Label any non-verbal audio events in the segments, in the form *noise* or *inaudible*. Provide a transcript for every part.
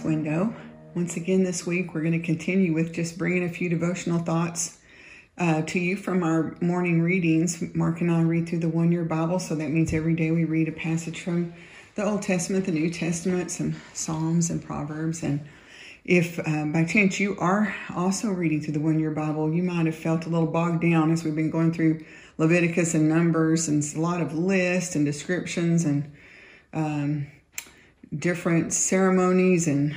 Window. Once again, this week we're going to continue with just bringing a few devotional thoughts uh, to you from our morning readings. Mark and I read through the one year Bible, so that means every day we read a passage from the Old Testament, the New Testament, some Psalms and Proverbs. And if uh, by chance you are also reading through the one year Bible, you might have felt a little bogged down as we've been going through Leviticus and Numbers and a lot of lists and descriptions and um, different ceremonies and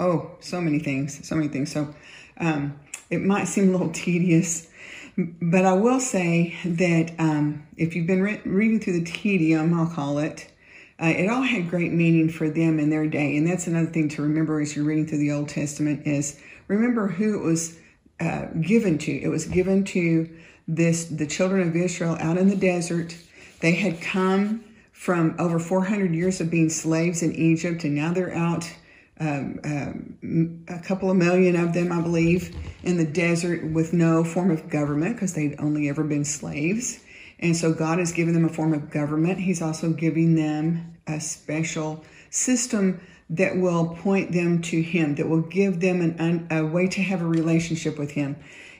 oh, so many things, so many things. So um, it might seem a little *laughs* tedious, but I will say that um, if you've been re- reading through the tedium, I'll call it, uh, it all had great meaning for them in their day. And that's another thing to remember as you're reading through the Old Testament is remember who it was uh, given to. It was given to this the children of Israel out in the desert. They had come from over 400 years of being slaves in Egypt, and now they're out, um, um, a couple of million of them, I believe, in the desert with no form of government because they'd only ever been slaves. And so God has given them a form of government. He's also giving them a special system that will point them to Him, that will give them an, a way to have a relationship with Him.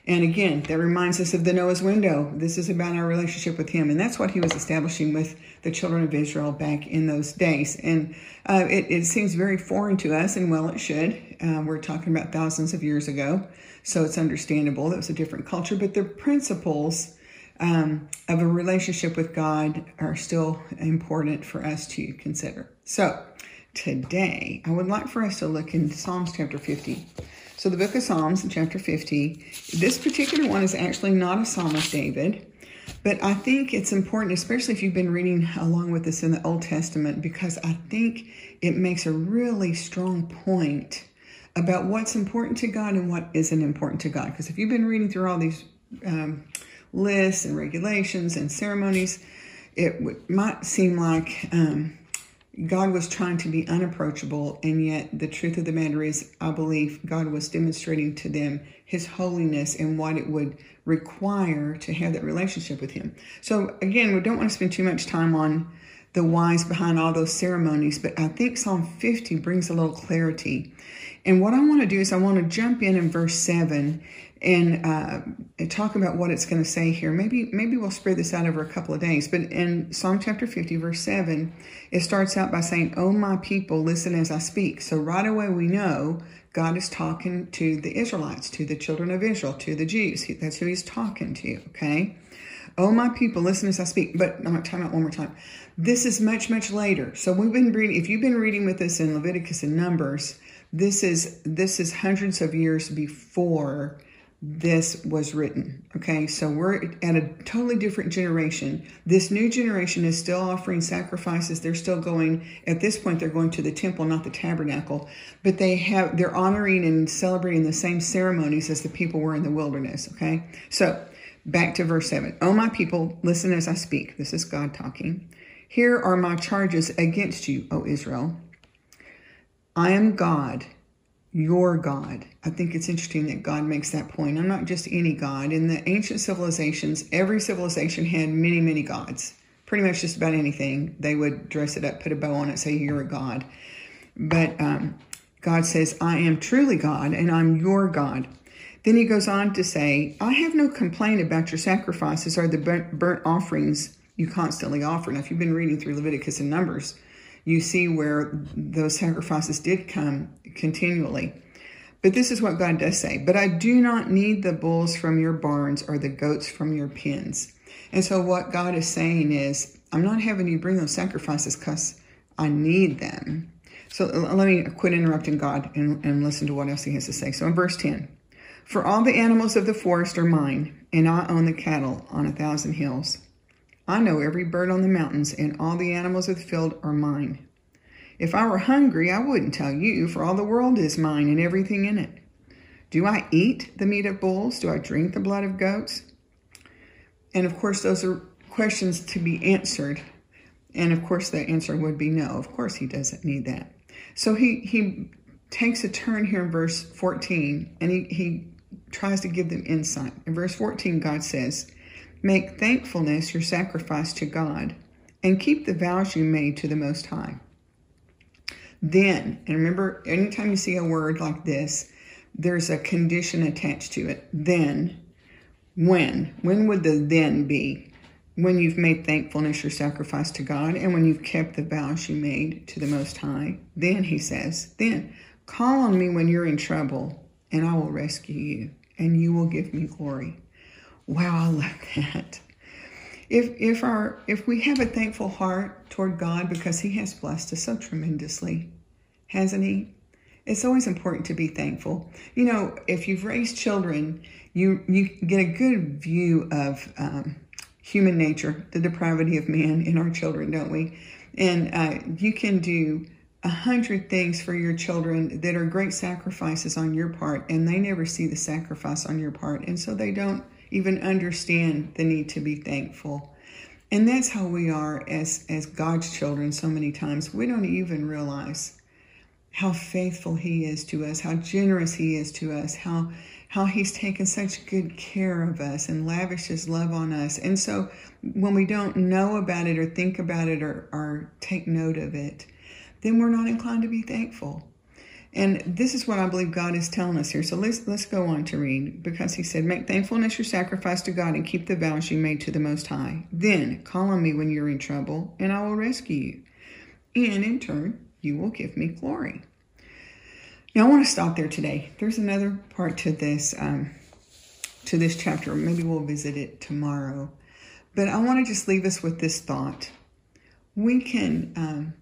And again, that reminds us of the Noah's window. This is about our relationship with Him. And that's what He was establishing with the children of Israel back in those days. And uh, it, it, seems very foreign to us, and well, it should. Uh, we're talking about thousands of years ago. So it's understandable that was a different culture. But the principles um, of a relationship with God are still important for us to consider. So today, I would like for us to look in Psalms chapter 50. So the book of Psalms chapter 50, this particular one is actually not a psalm of David, but I think it's important, especially if you've been reading along with this in the Old Testament, because I think it makes a really strong point about what's important to God and what isn't important to God. Because if you've been reading through all these um, lists and regulations and ceremonies, it might seem like um, God was trying to be unapproachable, and yet the truth of the matter is, I believe God was demonstrating to them His holiness and what it would require to have that relationship with Him. So, again, we don't want to spend too much time on the whys behind all those ceremonies, but I think Psalm 50 brings a little clarity. And what I want to do is I want to jump in in verse 7 and, uh, talk about what it's going to say here. Maybe maybe we'll spread this out over a couple of days. But in Psalm chapter 50, verse 7, it starts out by saying, Oh, my people, listen as I speak. So right away we know God is talking to the Israelites, to the children of Israel, to the Jews. That's who he's talking to, okay? Oh, my people, listen as I speak. But I'm going to time out one more time. This is much, much later. So we've been reading, if you've been reading with us in Leviticus and Numbers, this is this is hundreds of years before this was written. Okay, so we're at a totally different generation. This new generation is still offering sacrifices. They're still going, at this point, they're going to the temple, not the tabernacle, but they have, they're honoring and celebrating the same ceremonies as the people were in the wilderness. Okay, so back to verse 7. Oh, my people, listen as I speak. This is God talking. Here are my charges against you, O Israel. I am God your God. I think it's interesting that God makes that point. I'm not just any God. In the ancient civilizations, every civilization had many, many gods. Pretty much just about anything. They would dress it up, put a bow on it, say, You're a God. But um, God says, I am truly God and I'm your God. Then he goes on to say, I have no complaint about your sacrifices or the burnt offerings you constantly offer. Now, if you've been reading through Leviticus and Numbers, you see where those sacrifices did come continually. But this is what God does say. But I do not need the bulls from your barns or the goats from your pens. And so what God is saying is, I'm not having you bring those sacrifices because I need them. So let me quit interrupting God and, and listen to what else he has to say. So in verse 10, for all the animals of the forest are mine, and I own the cattle on a thousand hills. I know every bird on the mountains, and all the animals of the field are mine. If I were hungry, I wouldn't tell you, for all the world is mine and everything in it. Do I eat the meat of bulls? Do I drink the blood of goats? And of course, those are questions to be answered. And of course, the answer would be no. Of course, he doesn't need that. So he, he takes a turn here in verse 14 and he, he tries to give them insight. In verse 14, God says, Make thankfulness your sacrifice to God, and keep the vows you made to the Most High. Then, and remember, anytime you see a word like this, there's a condition attached to it. Then, when? When would the then be? When you've made thankfulness your sacrifice to God and when you've kept the vows you made to the Most High. Then, he says, then call on me when you're in trouble and I will rescue you and you will give me glory. Wow, I love that. If if our if we have a thankful heart toward God because He has blessed us so tremendously, hasn't He? It's always important to be thankful. You know, if you've raised children, you you get a good view of um, human nature, the depravity of man in our children, don't we? And uh, you can do a hundred things for your children that are great sacrifices on your part, and they never see the sacrifice on your part, and so they don't even understand the need to be thankful. And that's how we are as as God's children. So many times we don't even realize how faithful He is to us, how generous He is to us, how how He's taken such good care of us and lavishes love on us. And so when we don't know about it or think about it or, or take note of it, then we're not inclined to be thankful. And this is what I believe God is telling us here. So let's let's go on to read because he said, Make thankfulness your sacrifice to God and keep the vows you made to the Most High. Then call on me when you're in trouble, and I will rescue you. And in turn, you will give me glory. Now I want to stop there today. There's another part to this um, to this chapter. Maybe we'll visit it tomorrow. But I want to just leave us with this thought. We can um,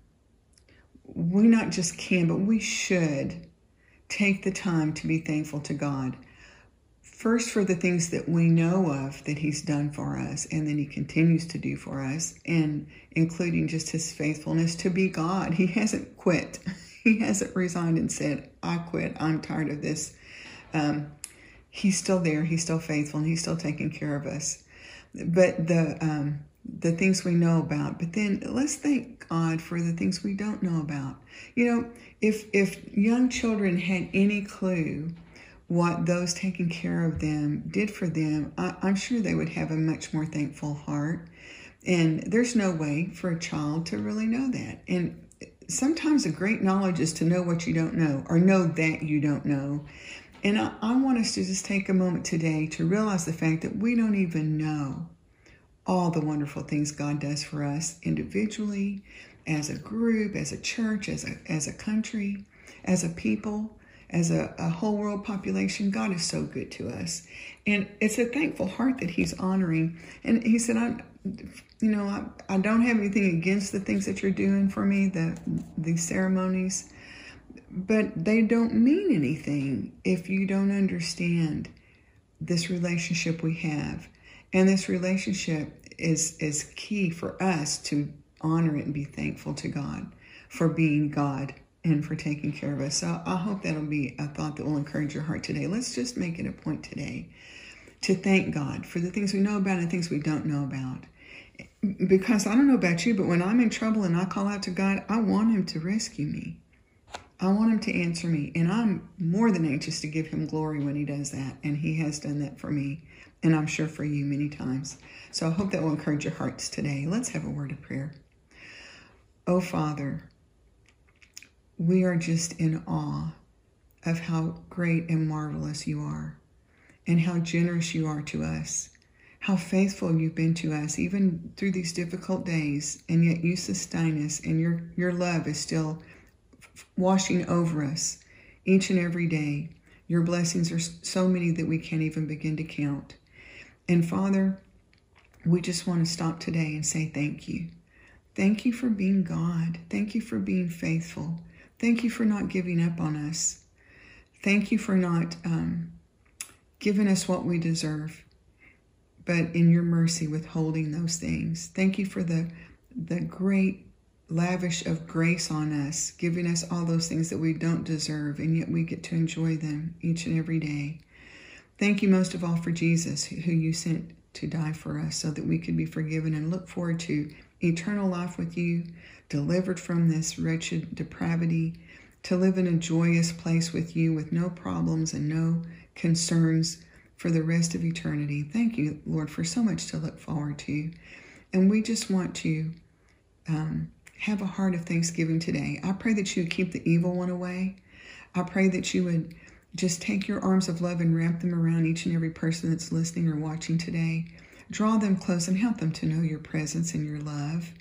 we not just can, but we should take the time to be thankful to God. First, for the things that we know of that He's done for us and then He continues to do for us, and including just His faithfulness to be God. He hasn't quit, *laughs* He hasn't resigned and said, I quit, I'm tired of this. Um, he's still there, He's still faithful, and He's still taking care of us. But the um, the things we know about, but then let's thank God for the things we don't know about. You know, if if young children had any clue what those taking care of them did for them, I, I'm sure they would have a much more thankful heart. And there's no way for a child to really know that. And sometimes a great knowledge is to know what you don't know or know that you don't know. And I, I want us to just take a moment today to realize the fact that we don't even know all the wonderful things God does for us individually, as a group, as a church, as a, as a country, as a people, as a, a whole world population. God is so good to us. And it's a thankful heart that He's honoring. And He said, I'm, you know, I, I don't have anything against the things that you're doing for me, the these ceremonies, but they don't mean anything if you don't understand this relationship we have and this relationship is is key for us to honor it and be thankful to God for being God and for taking care of us. So I hope that'll be a thought that will encourage your heart today. Let's just make it a point today to thank God for the things we know about and the things we don't know about. Because I don't know about you, but when I'm in trouble and I call out to God, I want Him to rescue me. I want Him to answer me. And I'm more than anxious to give Him glory when He does that. And He has done that for me and I'm sure for you many times. So I hope that will encourage your hearts today. Let's have a word of prayer. Oh, Father, we are just in awe of how great and marvelous you are, and how generous you are to us, how faithful you've been to us, even through these difficult days, and yet you sustain us, and your, your love is still washing over us each and every day. Your blessings are so many that we can't even begin to count. And Father, we just want to stop today and say thank you. Thank you for being God. Thank you for being faithful. Thank you for not giving up on us. Thank you for not um, giving us what we deserve, but in your mercy withholding those things. Thank you for the the great lavish of grace on us, giving us all those things that we don't deserve, and yet we get to enjoy them each and every day. Thank you most of all for Jesus, who you sent to die for us so that we could be forgiven and look forward to eternal life with you, delivered from this wretched depravity, to live in a joyous place with you with no problems and no concerns for the rest of eternity. Thank you, Lord, for so much to look forward to. And we just want to um, have a heart of thanksgiving today. I pray that you would keep the evil one away. I pray that you would just take your arms of love and wrap them around each and every person that's listening or watching today. Draw them close and help them to know your presence and your love.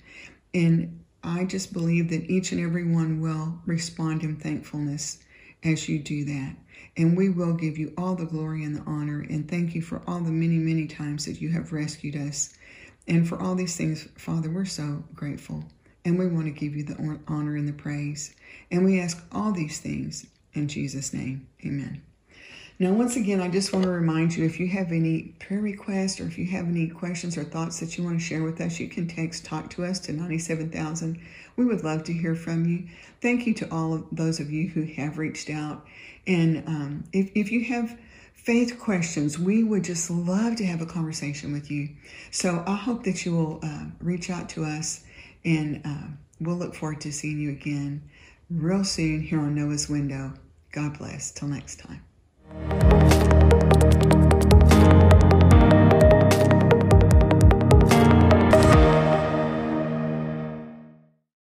And I just believe that each and every one will respond in thankfulness as you do that. And we will give you all the glory and the honor. And thank you for all the many, many times that you have rescued us. And for all these things, Father, we're so grateful. And we want to give you the honor and the praise. And we ask all these things in Jesus' name. Amen. Now, once again, I just want to remind you if you have any prayer requests or if you have any questions or thoughts that you want to share with us, you can text Talk to Us to 97000. We would love to hear from you. Thank you to all of those of you who have reached out. And um, if, if you have faith questions, we would just love to have a conversation with you. So I hope that you will uh, reach out to us and uh, we'll look forward to seeing you again real soon here on Noah's Window. God bless. Till next time.